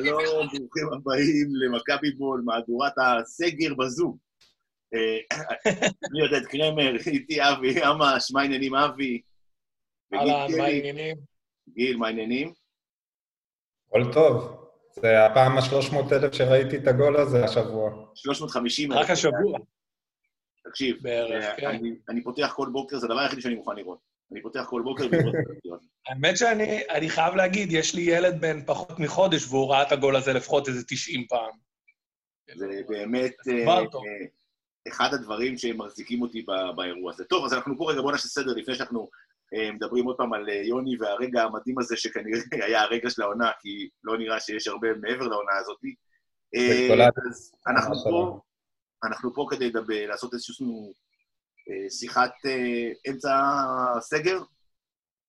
שלום, ברוכים הבאים למכבי בול, מהדורת הסגר בזום. אה, אני עודד קרמר, איתי אבי, ממש, מה העניינים אבי? אהלן, מה. העניינים? גיל, מה העניינים? הכל טוב. זה הפעם ה-300 אלף שראיתי את הגול הזה השבוע. 350 רק השבוע תקשיב, בערך, אה, כן. אני- אני פותח כל בוקר, זה הדבר היחידי שאני מוכן לראות. אני פותח כל בוקר ולראות את הסרטון. האמת שאני אני חייב להגיד, יש לי ילד בן פחות מחודש, והוא ראה את הגול הזה לפחות איזה 90 פעם. זה באמת אה. אה, אחד הדברים שמחזיקים אותי באירוע הזה. טוב, אז אנחנו פה רגע, בוא נעשה סדר לפני שאנחנו אה, מדברים עוד פעם על יוני והרגע המדהים הזה, שכנראה היה הרגע של העונה, כי לא נראה שיש הרבה מעבר לעונה הזאת. אז אנחנו פה. אנחנו פה כדי לעשות איזושהי אה, שיחת אה, אמצע הסגר.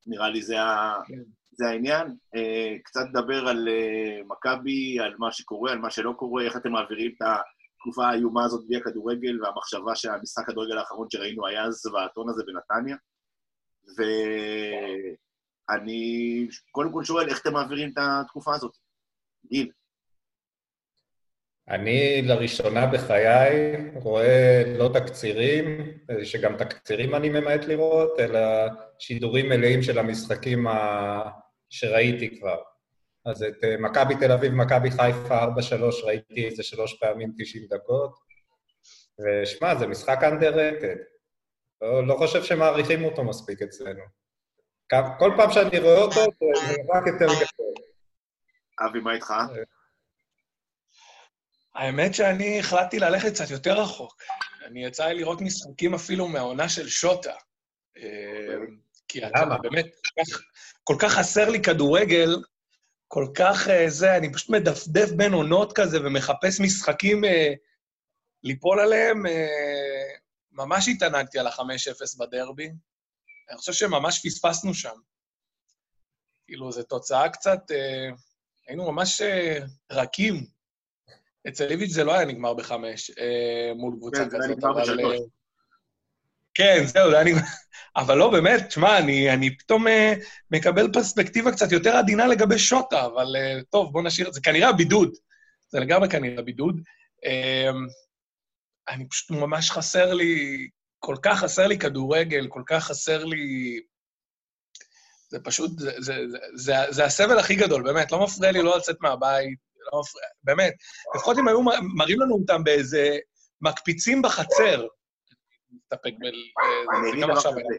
נראה לי זה, ה... כן. זה העניין. אה, קצת לדבר על אה, מכבי, על מה שקורה, על מה שלא קורה, איך אתם מעבירים את התקופה האיומה הזאת בלי הכדורגל, והמחשבה שהמשחק כדורגל האחרון שראינו היה הזוועתון הזה בנתניה. ואני קודם כל שואל, איך אתם מעבירים את התקופה הזאת? גיל. אני לראשונה בחיי רואה לא תקצירים, שגם תקצירים אני ממעט לראות, אלא שידורים מלאים של המשחקים ה... שראיתי כבר. אז את אה, מכבי תל אביב, מכבי חיפה 4-3 ראיתי איזה שלוש פעמים 90 דקות. ושמע, זה משחק underrated. לא, לא חושב שמעריכים אותו מספיק אצלנו. כל פעם שאני רואה אותו, זה זה רק יותר גדול. אבי, מה איתך? האמת שאני החלטתי ללכת קצת יותר רחוק. אני יצא לי לראות משחקים אפילו מהעונה של שוטה. אה, כי אתה? באמת, כל כך- חסר לי כדורגל, כל כך אה, זה, אני פשוט מדפדף בין עונות כזה ומחפש משחקים אה, ליפול עליהם. ממש התענגתי על ה-5-0 בדרבי. אני חושב שממש פספסנו שם. כאילו, זו תוצאה קצת... היינו ממש רכים. אצל איביץ' זה לא היה נגמר בחמש, אה, מול קבוצה כן, זה היה כזאת, נגמר אבל... בשלוש. אה, כן, זהו, זה היה נגמר... אבל לא, באמת, שמע, אני, אני פתאום אה, מקבל פרספקטיבה קצת יותר עדינה לגבי שוטה, אבל טוב, בוא נשאיר את זה. כנראה הבידוד. זה לגמרי כנראה הבידוד. אני פשוט ממש חסר לי, כל כך חסר לי כדורגל, כל כך חסר לי... זה פשוט, זה, זה, זה, זה, זה הסבל הכי גדול, באמת, לא מפריע לי לא לצאת מהבית, לא מפריע, באמת. לפחות אם היו מראים לנו אותם באיזה מקפיצים בחצר. מסתפק ב... אני זה אגיד גם היה.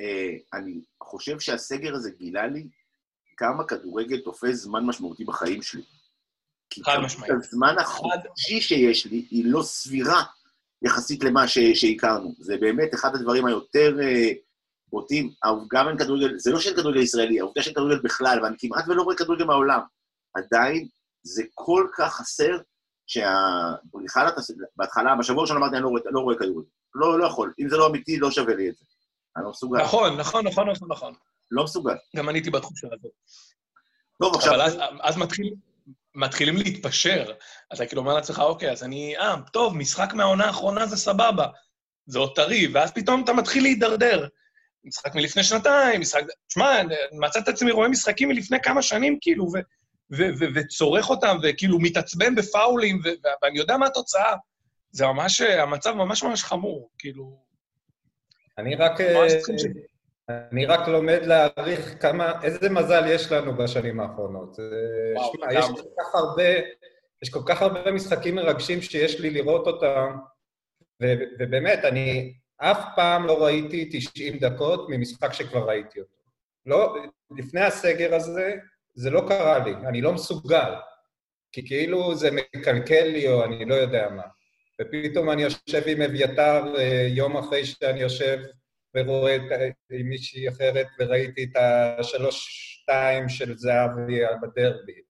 אה, אני חושב שהסגר הזה גילה לי כמה כדורגל תופס זמן משמעותי בחיים שלי. כי חד משמעית. הזמן החודשי שיש לי היא לא סבירה יחסית למה ש- שהכרנו. זה באמת אחד הדברים היותר אה, בוטים. העובדה אין כדורגל, זה לא שאין כדורגל ישראלי, העובדה שאין כדורגל בכלל, ואני כמעט ולא רואה כדורגל מהעולם. עדיין זה כל כך חסר, שהבריחה לתס... בהתחלה, בשבוע הראשון אמרתי, אני לא רואה, לא רואה כדורגל. לא, לא יכול. אם זה לא אמיתי, לא שווה לי את זה. אני לא מסוגל. נכון, נכון, נכון, נכון, נכון. לא מסוגל. גם אני הייתי בתחושה הזאת. טוב, עכשיו... אבל אז, אז מתחיל, מתחילים להתפשר. אתה כאילו אומר לעצמך, אוקיי, אז אני... אה, טוב, משחק מהעונה האחרונה זה סבבה. זה עוד טרי, ואז פתאום אתה מתחיל להידרדר. משחק מלפני שנתיים, משחק... תשמע, אני מצאתי את עצמי רואה משחקים מלפני כמה שנים, כאילו, ו... וצורך אותם, וכאילו מתעצבן בפאולים, ואני יודע מה התוצאה. זה ממש, המצב ממש ממש חמור, כאילו... אני רק, אה, אני רק לומד להעריך כמה, איזה מזל יש לנו בשנים האחרונות. וואו, שמע, יש. כל כך הרבה, יש כל כך הרבה משחקים מרגשים שיש לי לראות אותם, ו- ובאמת, אני אף פעם לא ראיתי 90 דקות ממשחק שכבר ראיתי אותו. לא, לפני הסגר הזה, זה לא קרה לי, אני לא מסוגל. כי כאילו זה מקלקל לי או אני לא יודע מה. ופתאום אני יושב עם אביתר אה, יום אחרי שאני יושב ורואה את, עם מישהי אחרת, וראיתי את השלוש-שתיים של זהבי בדרבי.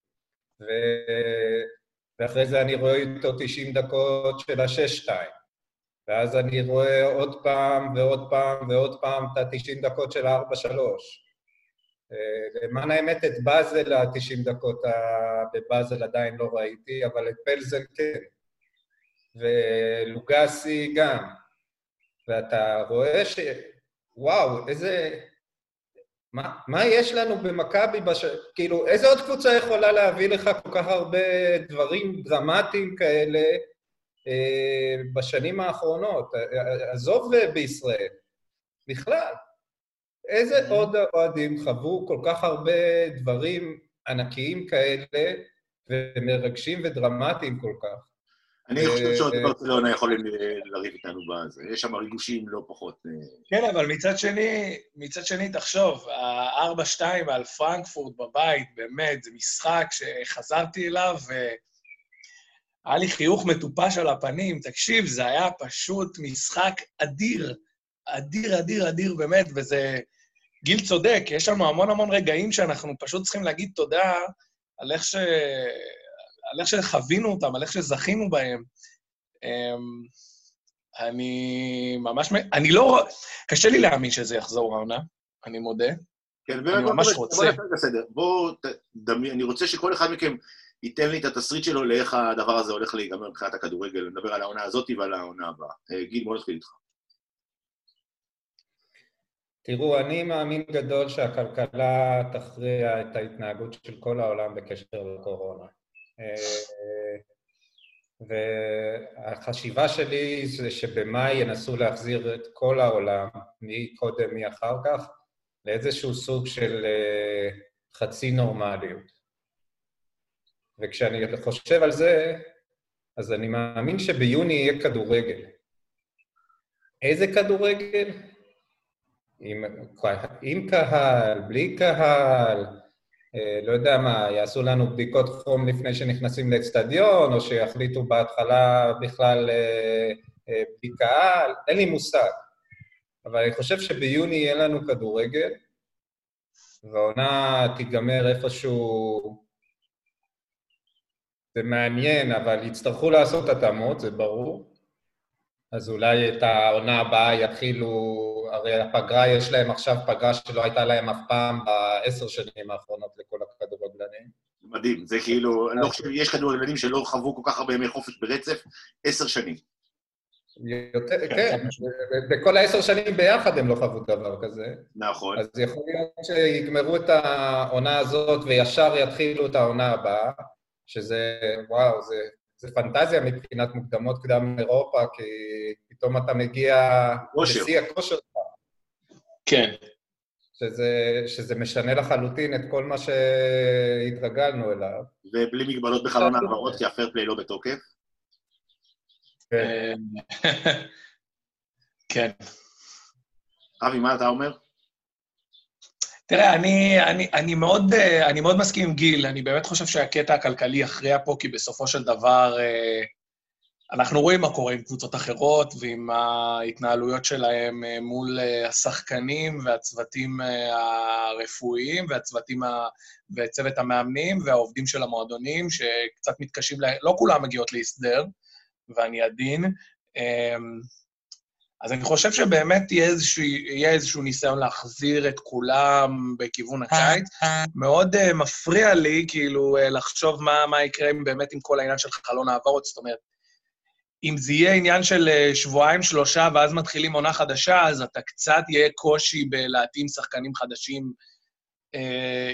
ואחרי זה אני רואה איתו 90 דקות של ה-6-2. ואז אני רואה עוד פעם ועוד פעם ועוד פעם את ה-90 דקות של ה-4-3. למען האמת, את באזל ה-90 דקות בבאזל עדיין לא ראיתי, אבל את פלזן כן. ולוגסי גם. ואתה רואה ש... וואו, איזה... מה, מה יש לנו במכבי, בש... כאילו, איזה עוד קבוצה יכולה להביא לך כל כך הרבה דברים דרמטיים כאלה אה, בשנים האחרונות? עזוב בישראל, בכלל. איזה עוד אוהדים חוו כל כך הרבה דברים ענקיים כאלה ומרגשים ודרמטיים כל כך? אני חושב שעוד ברצלונה יכולים לריב איתנו בזה. יש שם ריגושים לא פחות... כן, אבל מצד שני, מצד שני, תחשוב, ה-4-2 על פרנקפורט בבית, באמת, זה משחק שחזרתי אליו, והיה לי חיוך מטופש על הפנים. תקשיב, זה היה פשוט משחק אדיר. אדיר, אדיר, אדיר, באמת, וזה... גיל צודק, יש לנו המון המון רגעים שאנחנו פשוט צריכים להגיד תודה על איך ש... על איך שחווינו אותם, על איך שזכינו בהם. אמ, אני ממש... אני לא... קשה לי להאמין שזה יחזור העונה, אני מודה. כן, אני ממש רוצה. בוא הסדר. בואו, אני רוצה שכל אחד מכם ייתן לי את התסריט שלו לאיך הדבר הזה הולך להיגמר מבחינת הכדורגל. נדבר על העונה הזאת ועל העונה הבאה. אה, גיל, בוא נתחיל איתך. תראו, אני מאמין גדול שהכלכלה תכריע את ההתנהגות של כל העולם בקשר לקורונה. אה, והחשיבה שלי זה שבמאי ינסו להחזיר את כל העולם, מי קודם, מי אחר כך, לאיזשהו סוג של אה, חצי נורמליות. וכשאני חושב על זה, אז אני מאמין שביוני יהיה כדורגל. איזה כדורגל? עם, עם קהל, בלי קהל, אה, לא יודע מה, יעשו לנו בדיקות חום לפני שנכנסים לאצטדיון, או שיחליטו בהתחלה בכלל אה, אה, בלי קהל, אין לי מושג. אבל אני חושב שביוני יהיה לנו כדורגל, והעונה תיגמר איפשהו... זה מעניין, אבל יצטרכו לעשות התאמות, זה ברור. אז אולי את העונה הבאה יתחילו, הרי הפגרה, יש להם עכשיו פגרה שלא הייתה להם אף פעם בעשר שנים האחרונות לכל הכדורגלנים. מדהים, זה כאילו, אני לא חושב, יש כדורגלנים שלא חוו כל כך הרבה ימי חופש ברצף, עשר שנים. יותר, כן, בכל העשר שנים ביחד הם לא חוו דבר כזה. נכון. אז יכול להיות שיגמרו את העונה הזאת וישר יתחילו את העונה הבאה, שזה, וואו, זה זה פנטזיה מבחינת מוקדמות קדם אירופה, כי פתאום אתה מגיע לשיא הכושר שלך. כן. שזה, שזה משנה לחלוטין את כל מה שהתרגלנו אליו. ובלי מגבלות בחלון העברות, כי הפייר פליי לא בתוקף. כן. כן. אבי, מה אתה אומר? תראה, אני, אני, אני, מאוד, אה, אני מאוד מסכים עם גיל, אני באמת חושב שהקטע הכלכלי יכריע פה, כי בסופו של דבר אה, אנחנו רואים מה קורה עם קבוצות אחרות ועם ההתנהלויות שלהם אה, מול השחקנים והצוותים הרפואיים והצוותים ה... וצוות המאמנים והעובדים של המועדונים, שקצת מתקשים, לה... לא כולם מגיעות להסדר, ואני עדין. אז אני חושב שבאמת יהיה איזשהו, יהיה איזשהו ניסיון להחזיר את כולם בכיוון הקיץ. מאוד uh, מפריע לי, כאילו, uh, לחשוב מה, מה יקרה באמת עם כל העניין של חלון העברות. זאת אומרת, אם זה יהיה עניין של uh, שבועיים, שלושה, ואז מתחילים עונה חדשה, אז אתה קצת יהיה קושי בלהתאים שחקנים חדשים, uh,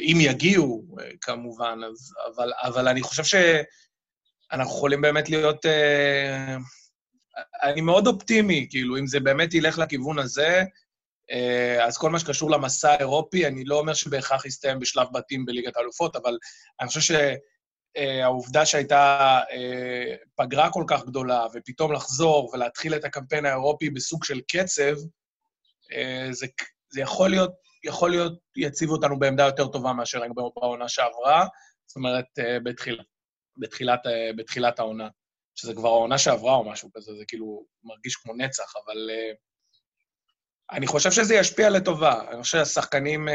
אם יגיעו, uh, כמובן. אז, אבל, אבל אני חושב שאנחנו יכולים באמת להיות... Uh, אני מאוד אופטימי, כאילו, אם זה באמת ילך לכיוון הזה, אה, אז כל מה שקשור למסע האירופי, אני לא אומר שבהכרח יסתיים בשלב בתים בליגת האלופות, אבל אני חושב שהעובדה שהייתה אה, פגרה כל כך גדולה, ופתאום לחזור ולהתחיל את הקמפיין האירופי בסוג של קצב, אה, זה, זה יכול להיות, יכול להיות, יציב אותנו בעמדה יותר טובה מאשר היינו בעונה שעברה, זאת אומרת, בתחילה, בתחילת, בתחילת העונה. שזה כבר העונה שעברה או משהו כזה, זה כאילו מרגיש כמו נצח, אבל uh, אני חושב שזה ישפיע לטובה. אני חושב שהשחקנים uh,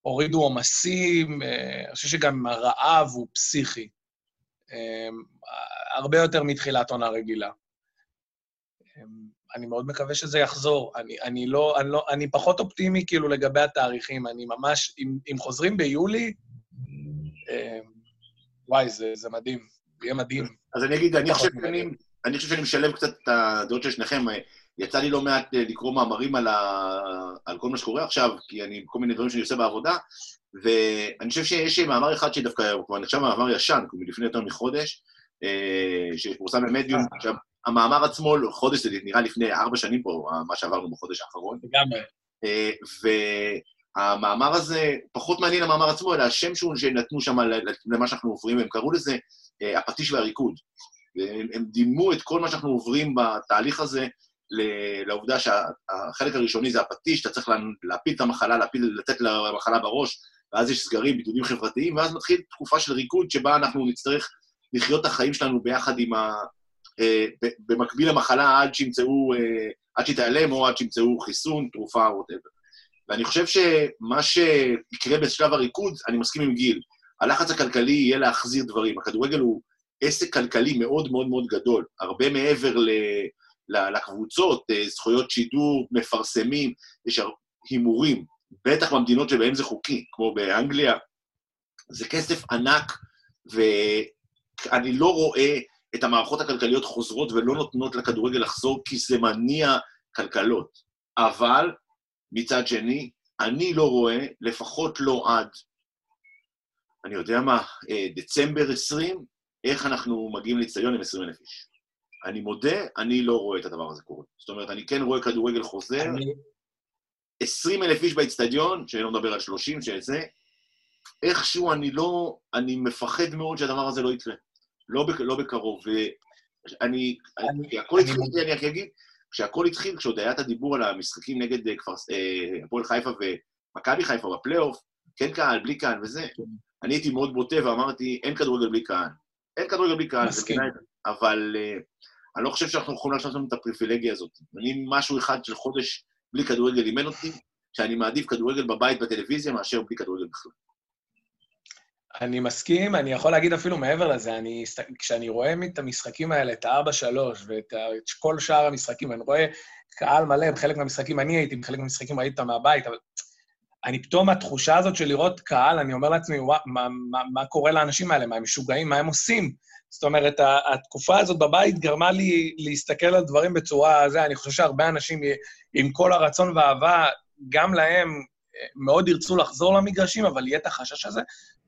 הורידו עומסים, uh, אני חושב שגם הרעב הוא פסיכי. אמ, הרבה יותר מתחילת עונה רגילה. אמ, אני מאוד מקווה שזה יחזור. אני, אני, לא, אני, לא, אני פחות אופטימי כאילו לגבי התאריכים. אני ממש, אם, אם חוזרים ביולי, אמ, וואי, זה, זה מדהים. יהיה מדהים. אז אני אגיד, אני חושב. שאני, אני חושב שאני משלב קצת את הדעות של שניכם. יצא לי לא מעט אה, לקרוא מאמרים על, ה... על כל מה שקורה עכשיו, כי אני, כל מיני דברים שאני עושה בעבודה, ואני חושב שיש מאמר אחד שדווקא, הוא כבר נחשב מאמר ישן, כי הוא מלפני יותר מחודש, אה, שפורסם במדיום, עכשיו, המאמר עצמו, חודש, זה נראה לפני ארבע שנים פה, מה שעברנו בחודש האחרון, לגמרי. אה, והמאמר הזה, פחות מעניין המאמר עצמו, אלא השם שהוא- שנתנו שם למה שאנחנו עוברים, הם קראו לזה אה, הפטיש והריקוד. הם דימו את כל מה שאנחנו עוברים בתהליך הזה לעובדה שהחלק הראשוני זה הפטיש, אתה צריך לה- להפיל את המחלה, להפיל, לתת למחלה בראש, ואז יש סגרים, בידודים חברתיים, ואז מתחיל תקופה של ריקוד שבה אנחנו נצטרך לחיות את החיים שלנו ביחד עם ה... אה, במקביל למחלה עד שימצאו, אה, עד שהיא תיעלם, או עד שימצאו חיסון, תרופה, ווטאבר. ואני חושב שמה שיקרה בשלב הריקוד, אני מסכים עם גיל, הלחץ הכלכלי יהיה להחזיר דברים. הכדורגל הוא עסק כלכלי מאוד מאוד מאוד גדול, הרבה מעבר ל... לקבוצות, אה, זכויות שידור, מפרסמים, יש הימורים, בטח במדינות שבהן זה חוקי, כמו באנגליה, זה כסף ענק, ואני לא רואה את המערכות הכלכליות חוזרות ולא נותנות לכדורגל לחזור, כי זה מניע כלכלות. אבל, מצד שני, אני לא רואה, לפחות לא עד, אני יודע מה, אה, דצמבר 20, איך אנחנו מגיעים לאצטדיון עם 20 אלף איש. אני מודה, אני לא רואה את הדבר הזה קורה. זאת אומרת, אני כן רואה כדורגל חוזר, אני, 20 אלף איש באצטדיון, שאני לא מדבר על 30, שזה, איכשהו אני לא, אני מפחד מאוד שהדבר הזה לא יקרה. לא, בק, לא בקרוב. ואני, אני- הכל אני התחיל. אני רק אגיד, כשהכל התחיל, כשעוד היה את הדיבור על המשחקים נגד אה, אה, הפועל חיפה ומכבי חיפה בפלייאוף, כן קהל, בלי קהל וזה, כן. אני הייתי מאוד בוטה ואמרתי, אין כדורגל בלי קהל. אין כדורגל בלי קהל, זה מסכים. בעיניי, אבל אה, אני לא חושב שאנחנו יכולים לעשות לנו את הפריבילגיה הזאת. אני, משהו אחד של חודש בלי כדורגל אימן אותי, שאני מעדיף כדורגל בבית בטלוויזיה מאשר בלי כדורגל בכלל. אני מסכים, אני יכול להגיד אפילו מעבר לזה, אני, כשאני רואה את המשחקים האלה, את ה-4-3 ואת כל שאר המשחקים, אני רואה קהל מלא, בחלק מהמשחקים אני הייתי, בחלק מהמשחקים ראית מהבית, אבל אני פתאום, התחושה הזאת של לראות קהל, אני אומר לעצמי, וואו, מה, מה, מה קורה לאנשים האלה? מה הם משוגעים? מה הם עושים? זאת אומרת, התקופה הזאת בבית גרמה לי להסתכל על דברים בצורה... זה, אני חושב שהרבה אנשים, עם כל הרצון והאהבה, גם להם אה, מאוד ירצו לחזור למגרשים, אבל יהיה את החשש הזה.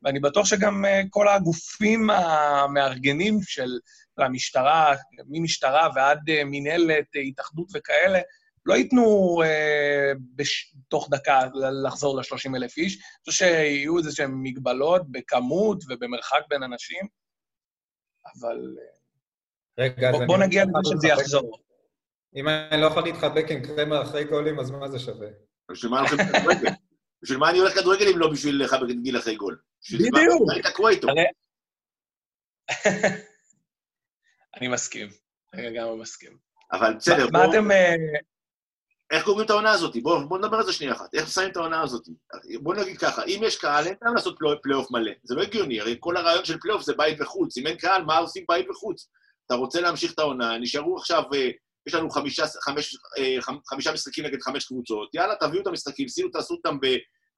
ואני בטוח שגם אה, כל הגופים המארגנים של המשטרה, ממשטרה ועד אה, מינהלת, התאחדות וכאלה, לא ייתנו אה, בש... תוך דקה לחזור ל-30 אלף איש. אני חושב שיהיו איזה שהן מגבלות בכמות ובמרחק בין אנשים, אבל אה, רגע, אז בוא, אני... בוא נגיע לא לזה שזה יחזור. אם אני לא יכול להתחבק עם קרמר אחרי גולים, אז מה זה שווה? בשביל מה הולכים לכדורגל? בשביל מה אני הולך לכדורגל אם לא בשביל לחבק את גיל אחרי גול? בדיוק. מה תקוע איתו? אני מסכים, אני לגמרי מסכים. אבל בסדר, מה מה בוא- אתם... איך קוראים את העונה הזאת? בואו בוא נדבר על זה שנייה אחת. איך שמים את העונה הזאת? בואו נגיד ככה, אם יש קהל, אין טעם לעשות פלייאוף- פלייאוף מלא. זה לא הגיוני, הרי כל הרעיון של פלייאוף זה בית וחוץ. אם אין קהל, מה עושים בית וחוץ? אתה רוצה להמשיך את העונה, נשארו עכשיו, אה, יש לנו חמישה, חמש, אה, חמ- חמישה משחקים נגד חמש קבוצות, יאללה, תביאו את המשחקים, שימו, תעשו אותם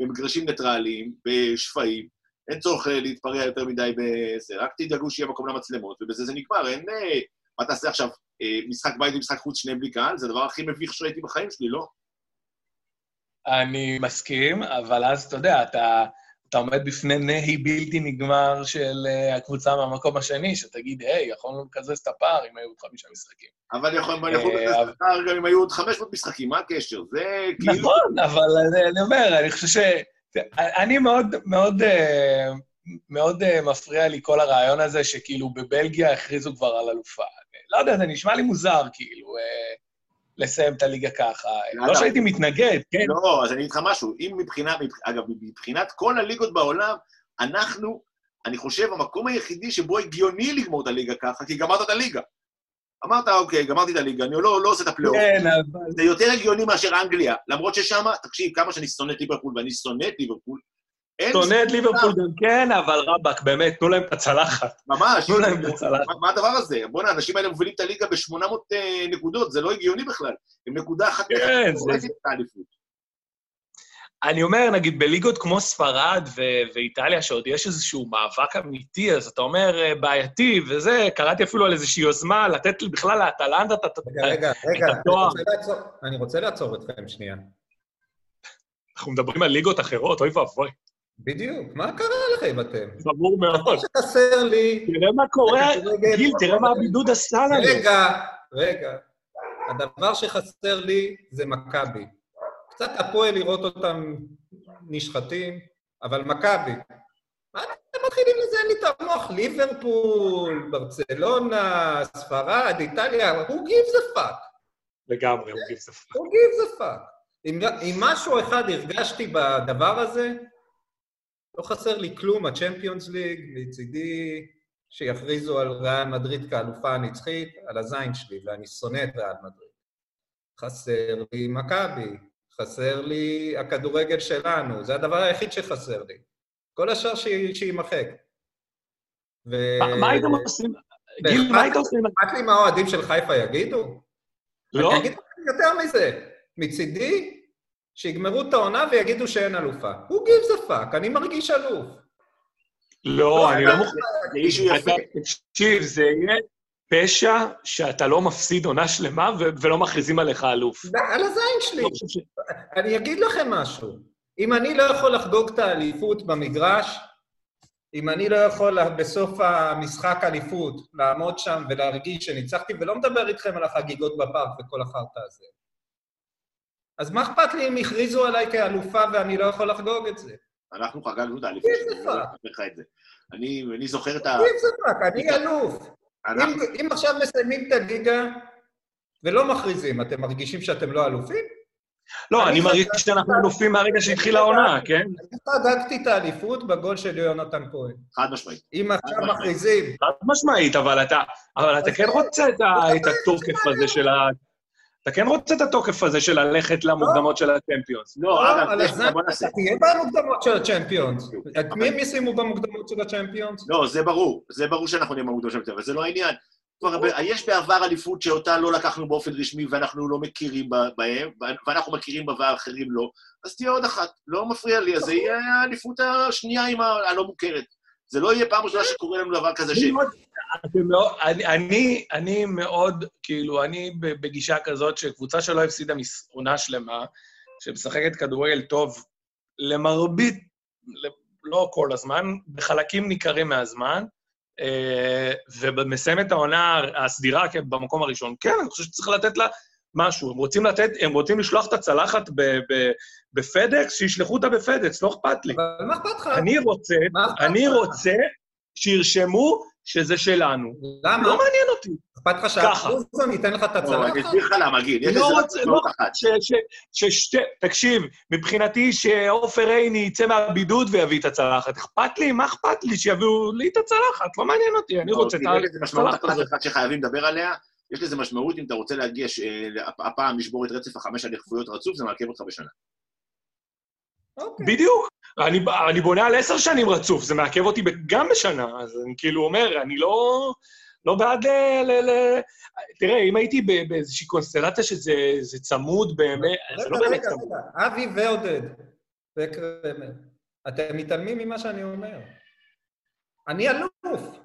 במגרשים ניטרליים, בשפיים, אין צורך אה, להתפרע יותר מדי בזה, רק תדאגו שיהיה מקום למצלמות, ובזה זה נגמר, אין... מה תעשה עכשיו, אה, משחק בית ומשחק חוץ, שניהם בלי קהל? זה הדבר הכי מביך שראיתי בחיים שלי, לא? אני מסכים, אבל אז, אתה יודע, אתה, אתה עומד בפני נהי בלתי נגמר של אה, הקבוצה מהמקום השני, שתגיד, היי, יכולנו לקזז את הפער אם היו עוד חמישה משחקים. אבל יכול אה, יכול אבל- להיות גם אם היו עוד 500 משחקים, מה הקשר? זה כאילו... נכון, אבל אני, אני אומר, אני חושב ש... אני מאוד, מאוד, מאוד מפריע לי כל הרעיון הזה שכאילו בבלגיה הכריזו כבר על אלופה. לא יודע, זה נשמע לי מוזר, כאילו, אה, לסיים את הליגה ככה. למה? לא שהייתי מתנגד, כן? לא, אז אני אגיד לך משהו. אם מבחינת, אגב, מבחינת כל הליגות בעולם, אנחנו, אני חושב, המקום היחידי שבו הגיוני לגמור את הליגה ככה, כי גמרת את הליגה. אמרת, אוקיי, גמרתי את הליגה, אני לא, לא עושה את הפלייאוף. כן, אבל... זה יותר הגיוני מאשר אנגליה, למרות ששם, תקשיב, כמה שאני שונא את ליברפול, ואני שונא את ליברפול, שונא את. ליברפול גם כן, אבל רבאק, באמת, תנו להם את הצלחת. ממש. תנו להם את הצלחת. מה- הדבר הזה? בוא'נה, האנשים האלה מובילים את הליגה ב-800 נקודות, זה לא הגיוני בכלל. הם נקודה אחת כן, זה-. אני אומר, נגיד, בליגות כמו ספרד ו- ואיטליה, שעוד יש איזשהו מאבק אמיתי, אז אתה אומר, אה, בעייתי וזה, קראתי אפילו על איזושהי יוזמה לתת בכלל לאטלנטה את ה... רגע, רגע, רגע, אני התואר. רוצה לעצור- אני רוצה לעצור אתכם שנייה. אנחנו מדברים על ליגות אחרות, אוי ואבוי. בדיוק, מה קרה לכם אתם? חמור מאוד. חסר לי... תראה מה קורה, גיל, תראה מה הבידוד עשה לנו. רגע, רגע. הדבר שחסר לי זה מכבי. קצת הפועל לראות אותם נשחטים, אבל מכבי. מה אתם מתחילים לזיין לי את המוח? ליברפול, ברצלונה, ספרד, איטליה, who gives a fuck? לגמרי, הוא גיל ספק. who gives a fuck? אם משהו אחד הרגשתי בדבר הזה, לא חסר לי כלום, הצ'מפיונס ליג, מצידי שיכריזו על ריאל מדריד כאלופה הנצחית, על הזין שלי, ואני שונא את ריאל מדריד. חסר לי מכבי, חסר לי הכדורגל שלנו, זה הדבר היחיד שחסר לי. כל השאר שיימחק. ו... מה- הייתם עושים? גיל, מה היית עושים? אכפת לי מה האוהדים של חיפה יגידו? לא? אני אגיד לכם יותר מזה. מצידי, שיגמרו את העונה ויגידו שאין אלופה. who gives a fuck? אני מרגיש אלוף. לא, אני לא מוכן. תקשיב, זה יהיה פשע שאתה לא מפסיד עונה שלמה ולא מכריזים עליך אלוף. על הזין שלי. לא אני אגיד לכם משהו. אם אני לא יכול לחגוג את האליפות במגרש, אם אני לא יכול בסוף המשחק אליפות לעמוד שם ולהרגיש שניצחתי, ולא מדבר איתכם על החגיגות בפארק וכל החרטא הזה, אז מה אכפת לי אם הכריזו עליי כאלופה ואני לא יכול לחגוג את זה? אנחנו חגגנו את האליפות. אני לא. אספר לך את זה. אני אני זוכר את ה... אני אלוף. אם, אם עכשיו מסיימים את הליגה ולא מכריזים, אתם מרגישים שאתם לא אלופים? לא, אני אני מרגיש שאנחנו אלופים מהרגע שהתחילה העונה, כן? אני חגגתי את האליפות בגול של יונתן כהן. חד משמעית. אם עכשיו מכריזים, חד משמעית, אבל אתה, אבל אתה כן רוצה את התוקף הזה של ה... אתה כן רוצה את התוקף הזה של ללכת למוקדמות של הצ'מפיונס. לא, לא, נעשה. אתה תהיה במוקדמות של הצ'מפיונס. את מי הם ישימו במוקדמות של הצ'מפיונס? לא, זה ברור. זה ברור שאנחנו נהיה במוקדמות של אבל זה לא העניין. יש בעבר אליפות שאותה לא לקחנו באופן רשמי ואנחנו לא מכירים בה- בהם, ואנחנו מכירים בה ואחרים לא, אז תהיה עוד אחת. לא מפריע לי, אז זה יהיה האליפות השנייה עם הלא מוכרת. זה לא יהיה פעם ראשונה שקורה לנו דבר כזה ש... אני מאוד- אני- מאוד, כאילו, אני בגישה כזאת שקבוצה שלא הפסידה עונה שלמה, שמשחקת כדורגל טוב למרבית, לא כל הזמן, בחלקים ניכרים מהזמן, אה, ומסיים את העונה הסדירה במקום הראשון. כן, אני חושב שצריך לתת לה משהו. הם רוצים לתת, הם רוצים לשלוח את הצלחת בפדקס, שישלחו אותה בפדקס, לא אכפת לי. אבל מה אכפת לך? אני רוצה, אני? רוצה שירשמו שזה שלנו. למה? לא מעניין אותי. אכפת לך ככה. שהאחוזון ייתן לך את לא, אני? אסביר לך למה, גיל. יש לא רוצה- משמעות לא- אחת. ששתי... תקשיב, מבחינתי שעופר עיני יצא מהבידוד ויביא את הצלחת. אכפת לי? מה אכפת לי? שיביאו לי את הצלחת, לא מעניין אותי, אני רוצה את יש לזה משמעות הצלחת אחת הזאת. שחייבים לדבר עליה. יש לזה משמעות אם אתה רוצה להגיע, אה, הפעם לשבור את רצף החמש אליפויות רצוף, זה מעכב אותך בשנה. אוקיי. בדיוק. אני, אני בונה על עשר שנים רצוף, זה מעכב אותי גם בשנה, אז אני כאילו אומר, אני לא, לא בעד ל... ל, ל... תראה, אם הייתי באיזושהי קונסטלציה שזה זה צמוד באמת, זה לא באמת צמוד. אבי ועודד אתם מתעלמים ממה שאני אומר. אני אלוף.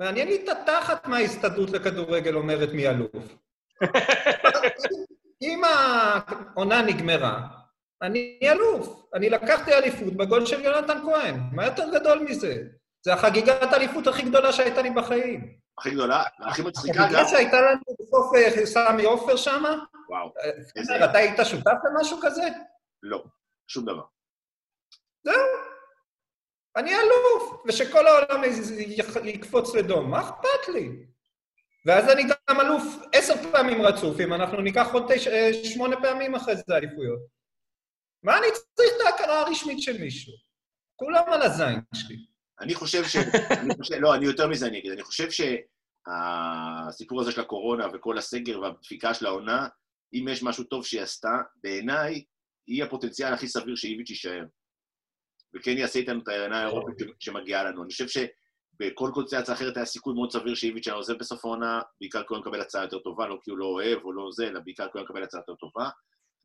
מעניין לי את התחת מה ההסתדרות לכדורגל אומרת מי אלוף. אם העונה נגמרה, אני אלוף. אני לקחתי אליפות בגול של יונתן כהן. מה יותר גדול מזה? זה החגיגת האליפות הכי גדולה שהייתה לי בחיים. הכי גדולה, הכי מצחיקה גם. החגיגה שהייתה לנו בסוף אה, סמי עופר שמה, וואו, אה, איזה- אתה היית שותף למשהו כזה? לא, שום דבר. אני אלוף, ושכל העולם יקפוץ לדום, מה אכפת לי? ואז אני גם אלוף עשר פעמים רצוף, אם אנחנו ניקח עוד תש... אה, שמונה פעמים אחרי זה אליפויות. מה אני צריך את ההכרה הרשמית של מישהו? כולם על הזין שלי. אני חושב ש... אני חושב... לא, אני יותר מזה אני אגיד. אני חושב שהסיפור הזה של הקורונה וכל הסגר והדפיקה של העונה, אם יש משהו טוב שהיא עשתה, בעיניי, היא הפוטנציאל הכי סביר שאיביץ' יישאר. וכן יעשה איתנו את העונה האירופית שמגיעה לנו. אני חושב שבכל קונסטלציה אחרת היה סיכוי מאוד סביר שאיביץ' היה עוזב בסוף העונה, בעיקר כי הוא מקבל הצעה יותר טובה, לא כי הוא לא אוהב או לא זה, אלא בעיקר כי הוא מקבל הצעה יותר טובה.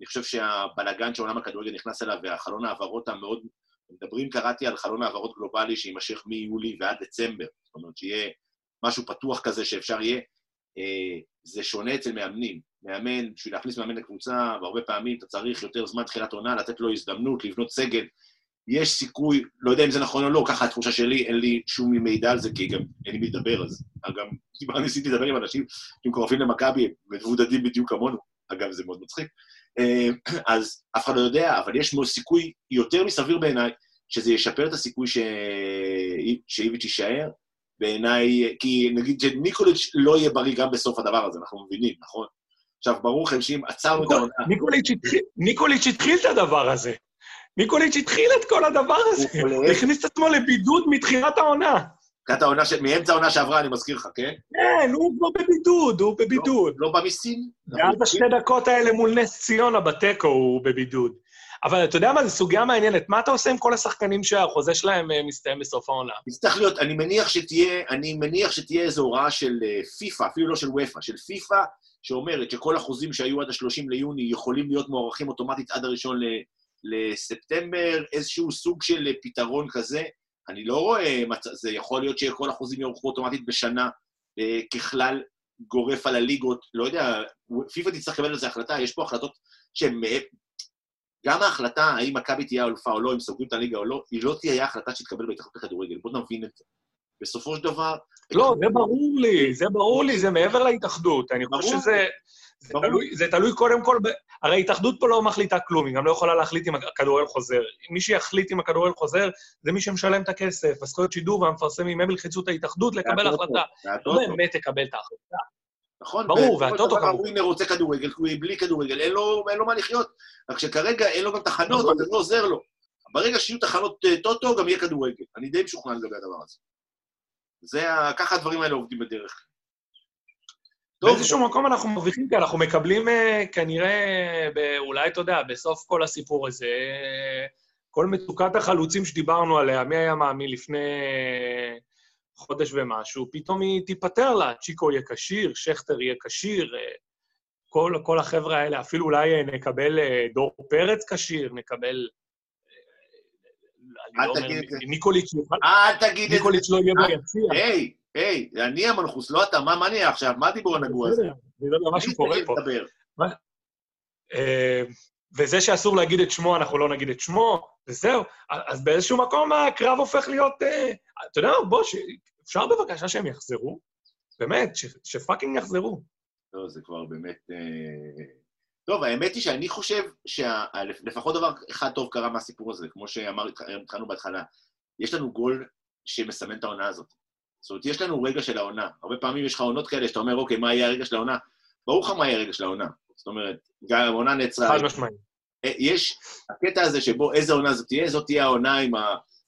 אני חושב שהבלגן שעולם הכדורגל נכנס אליו, והחלון העברות המאוד... מדברים, קראתי על חלון העברות גלובלי שיימשך מיולי ועד דצמבר. זאת אומרת, שיהיה משהו פתוח כזה שאפשר יהיה. אה, זה שונה אצל מאמנים. מאמן, בשביל להכניס מאמן לקבוצה, והרבה פעמים אתה צריך יותר זמן תחילת עונה, לתת לו הזדמנות, לבנות סגל. יש סיכוי, לא יודע אם זה נכון או לא, ככה התחושה שלי, אין לי שום מידע על זה, כי גם אין לי מי לדבר, אז גם כבר ניסיתי לדבר עם אנשים שמקורבים למכבי, מבודדים בדיוק כמונו, אגב, זה מאוד מצחיק. אה, אז אף אחד לא יודע, אבל יש סיכוי יותר מסביר בעיניי, שזה ישפר את הסיכוי ש... שאיביץ' יישאר. בעיניי, כי נגיד שניקוליץ' לא יהיה בריא גם בסוף הדבר הזה, אנחנו מבינים, נכון? עכשיו, ברור לכם שאם עצרנו את העונה... ניקוליץ' התחיל את הדבר הזה. ניקוליץ' התחיל את כל הדבר הזה. הוא הכניס את עצמו לבידוד מתחילת העונה. מתחילת העונה, מאמצע העונה שעברה, אני מזכיר לך, כן? כן, הוא כבר בבידוד, הוא בבידוד. לא בא מסין? ועד השתי דקות האלה מול נס ציונה בתיקו הוא בבידוד. אבל אתה יודע מה, זו סוגיה מעניינת. מה אתה עושה עם כל השחקנים שהחוזה שלהם אה, מסתיים בסוף העונה? יצטרך להיות, אני מניח שתהיה, אני מניח שתהיה איזו הוראה של אה, פיפ"א, אפילו לא של וופ"א, של פיפ"א, שאומרת שכל החוזים שהיו עד ה-30 ליוני יכולים להיות מוארכים אוטומטית עד הראשון לספטמבר, איזשהו סוג של אה, פתרון כזה. אני לא רואה, זה יכול להיות שכל החוזים יוארכו אוטומטית בשנה, ככלל גורף על הליגות, לא יודע, פיפ"א תצטרך לקבל על זה החלטה, יש פה החלטות שהן גם ההחלטה האם מכבי תהיה אלופה או לא, אם סוגרים את הליגה או לא, היא לא תהיה החלטה שתתקבל בהתאחדות לכדורגל. בואו נבין את זה. בסופו של דבר... לא, זה ברור לי, זה ברור לי, זה מעבר להתאחדות. אני חושב שזה... זה תלוי, זה תלוי קודם כל, ב... הרי ההתאחדות פה לא מחליטה כלום, היא גם לא יכולה להחליט אם הכדורגל חוזר. מי שיחליט אם הכדורגל חוזר, זה מי שמשלם את הכסף, הזכויות שידור והמפרסמים, הם ילחצו את ההתאחדות לקבל החלטה. לא באמת תקבל את ההחלטה. נכון? ברור, והטוטו כמובן. ווינר רוצה כדורגל, בלי כדורגל, אין לו, אין לו מה לחיות. רק שכרגע אין לו גם תחנות, נכון. זה לא עוזר לו. ברגע שיהיו תחנות אה, טוטו, גם יהיה כדורגל. אני די משוכנע לגבי הדבר הזה. זה. ככה הדברים האלה עובדים בדרך. באיזשהו מקום אנחנו מרוויחים, כי אנחנו מקבלים אה, כנראה, אולי, אתה יודע, בסוף כל הסיפור הזה, כל מצוקת החלוצים שדיברנו עליה, מי היה מאמין לפני חודש ומשהו, פתאום היא תיפטר לה, צ'יקו יהיה כשיר, שכטר יהיה כשיר, אה, כל, כל החבר'ה האלה, אפילו אולי אה, נקבל אה, דור פרץ כשיר, נקבל... יוכל... אל תגיד את זה. ניקוליץ' לא יהיה ביציע. היי, היי, אני המנחוס, לא אתה, מה נהיה עכשיו? מה הדיבור הנגוע הזה? אני לא יודע מה שקורה פה. וזה שאסור להגיד את שמו, אנחנו לא נגיד את שמו, וזהו. אז באיזשהו מקום הקרב הופך להיות... אתה יודע, בוא, אפשר בבקשה שהם יחזרו? באמת, שפאקינג יחזרו. לא, זה כבר באמת... אה... טוב, האמת היא שאני חושב שלפחות דבר אחד טוב קרה מהסיפור הזה, כמו שאמרנו בהתחלה. יש לנו גול שמסמן את העונה הזאת. זאת אומרת, יש לנו רגע של העונה. הרבה פעמים יש לך עונות כאלה שאתה אומר, אוקיי, מה יהיה הרגע של העונה? ברור לך מה יהיה הרגע של העונה. זאת אומרת, גם העונה נעצרה... חד משמעית. אה, יש הקטע הזה שבו איזה עונה זאת תהיה, זאת תהיה העונה עם.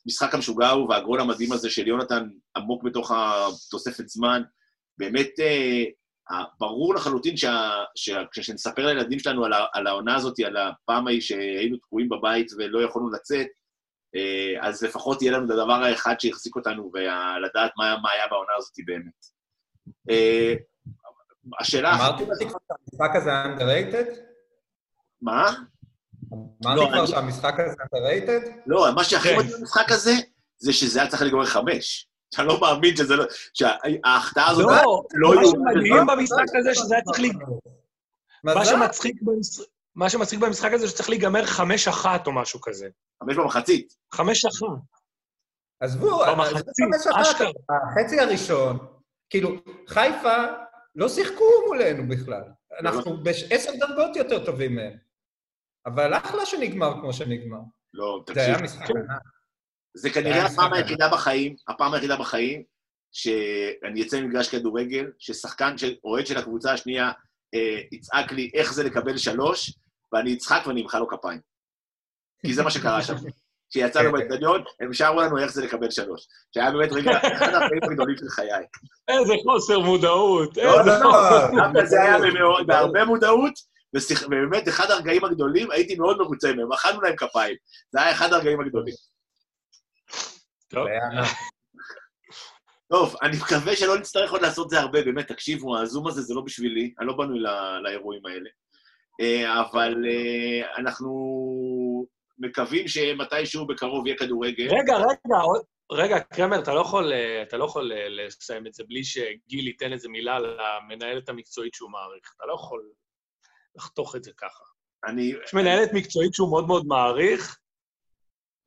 המשחק המשוגע הוא והגול המדהים הזה של יונתן עמוק בתוך התוספת זמן, באמת אה, ברור לחלוטין שכשנספר לילדים שלנו על, על העונה הזאת, על הפעם ההיא שהיינו תקועים בבית ולא יכולנו לצאת, אז לפחות יהיה לנו את הדבר האחד שהחזיק אותנו, ולדעת מה, מה היה בעונה הזאת באמת. אה, השאלה... אמרתי לך שהמשחק הזה underrated? מה? אמרתי לא, כבר שהמשחק הזה underrated? לא, מה שהכי כן. מדהים במשחק הזה, זה שזה היה צריך להיגמר חמש. אתה לא מאמין שזה לא... שההחטאה הזאת... לא, לא מה שמדהים במשחק הזה, שזה היה צריך להיגמר... מה שמצחיק במשחק הזה, שצריך להיגמר חמש אחת או משהו כזה. חמש במחצית. חמש אחת. עזבו, במחצית, אשכרה. החצי הראשון, כאילו, חיפה לא שיחקו מולנו בכלל. אנחנו בעשר דרגות יותר טובים מהם. אבל אחלה שנגמר כמו שנגמר. לא, תקשיב. זה היה משחק ענק. זה כנראה הפעם היחידה בחיים, הפעם היחידה בחיים, שאני אצא ממגרש כדורגל, ששחקן, אוהד של הקבוצה השנייה, אה, יצעק לי איך זה לקבל שלוש, ואני אצחק ואני אמחא לו כפיים. כי זה מה שקרה שם. כשיצאנו כן, כן. באצטדיון, הם שרו לנו איך זה לקבל שלוש. שהיה באמת רגע, אחד הרגעים הגדולים של חיי. איזה חוסר מודעות, לא, איזה לא, חוסר מודעות. זה היה בהרבה מודעות, ובאמת, אחד הרגעים הגדולים, הייתי מאוד מרוצה מהם, אכלנו להם כפיים. זה היה אחד הרגעים הגדולים. טוב. אני מקווה שלא נצטרך עוד לעשות זה הרבה, באמת, תקשיבו, הזום הזה זה לא בשבילי, אני לא בנוי לא, לאירועים האלה. אה, אבל אה, אנחנו מקווים שמתישהו בקרוב יהיה כדורגל. רגע, רגע, עוד- רגע, קרמר, אתה לא יכול, אה, אתה לא יכול לסיים את זה בלי שגיל ייתן איזה מילה למנהלת המקצועית שהוא מעריך. אתה לא יכול לחתוך את זה ככה. אני... יש מנהלת מקצועית שהוא מאוד מאוד מעריך,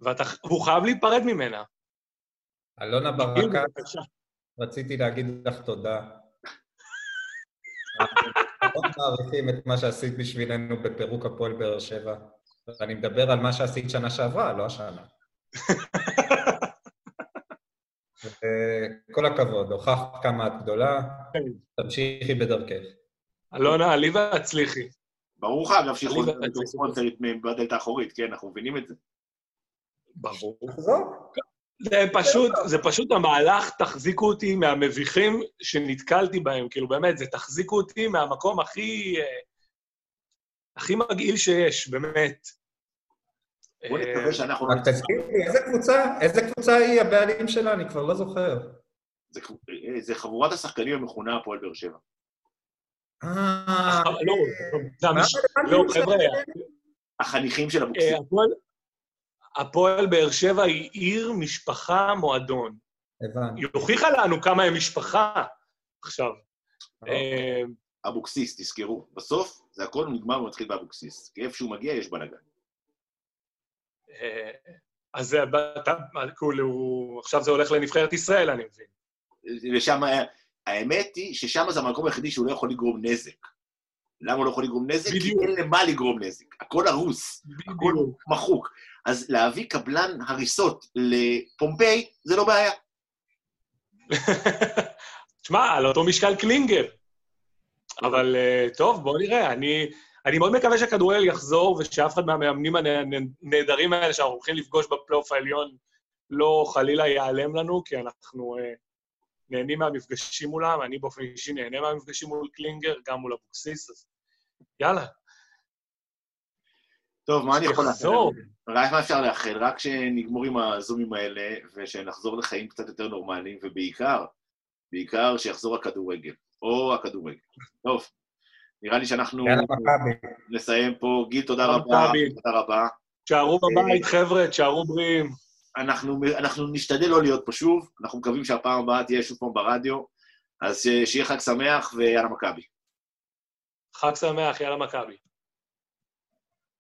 והוא חייב להיפרד ממנה. אלונה ברקת, בבקשה. רציתי להגיד לך תודה. מאוד מעריכים את מה שעשית בשבילנו בפירוק הפועל באר שבע. ואני מדבר על מה שעשית שנה שעברה, לא השנה. כל הכבוד, הוכחת כמה את גדולה, תמשיכי בדרכך. אלונה, עלי והצליחי. ברור לך, אגב, שיכול אני- להיות ספונסרית בדלת האחורית, כן, אנחנו מבינים את זה. ברור. זה פשוט, זה פשוט המהלך, תחזיקו אותי מהמביכים שנתקלתי בהם. כאילו, באמת, זה תחזיקו אותי מהמקום הכי... אה, הכי מגעיל שיש, באמת. בוא אה, נקווה שאנחנו לא רק תזכיר לי, איזה קבוצה, איזה קבוצה היא הבעלים שלה? אני כבר לא זוכר. זה- זה חבורת השחקנים המכונה הפועל באר שבע. אה, לא, לא, של חבר'ה? החניכים של אבוקסיס. אה, הפועל- באר שבע היא עיר, משפחה, מועדון. הבנתי. היא הוכיחה לנו כמה הם משפחה עכשיו. אה, אבוקסיס, תזכרו. בסוף זה הכל נגמר ומתחיל באבוקסיס. כי איפה שהוא מגיע יש בלאגן. אה, אז זה- אתה- כאילו, עכשיו זה הולך לנבחרת ישראל, אני מבין. ושם, האמת היא ששם זה המקום היחידי שהוא לא יכול לגרום נזק. למה הוא לא יכול לגרום נזק? כי בדיוק. אין למה לגרום נזק. הכל הרוס, הכל בדיוק. מחוק. אז להביא קבלן הריסות לפומפיי, זה לא בעיה. תשמע, על אותו משקל קלינגר. אבל אה, טוב, בואו נראה. אני, אני מאוד מקווה שהכדורגל יחזור, ושאף אחד מהמאמנים הנהדרים האלה שאנחנו הולכים לפגוש בפלייאוף העליון לא חלילה ייעלם לנו, כי אנחנו אה, נהנים מהמפגשים מולם, אני באופן אישי נהנה מהמפגשים מול קלינגר, גם מול אבוקסיס, אז יאללה, טוב, מה אני יכול לעשות? רק מה אפשר לאחל? רק שנגמור עם הזומים האלה, ושנחזור לחיים קצת יותר נורמליים, ובעיקר, בעיקר שיחזור הכדורגל. או הכדורגל. טוב, נראה לי שאנחנו. נסיים פה. גיל, תודה רבה. תודה רבה. תשארו בבית, חבר'ה, תשארו בריאים. אנחנו, אנחנו נשתדל לא להיות פה שוב, אנחנו מקווים שהפעם הבאה תהיה שוב פעם ברדיו, אז ש- שיהיה חג שמח ויאללה מכבי. חג שמח, יאללה מכבי.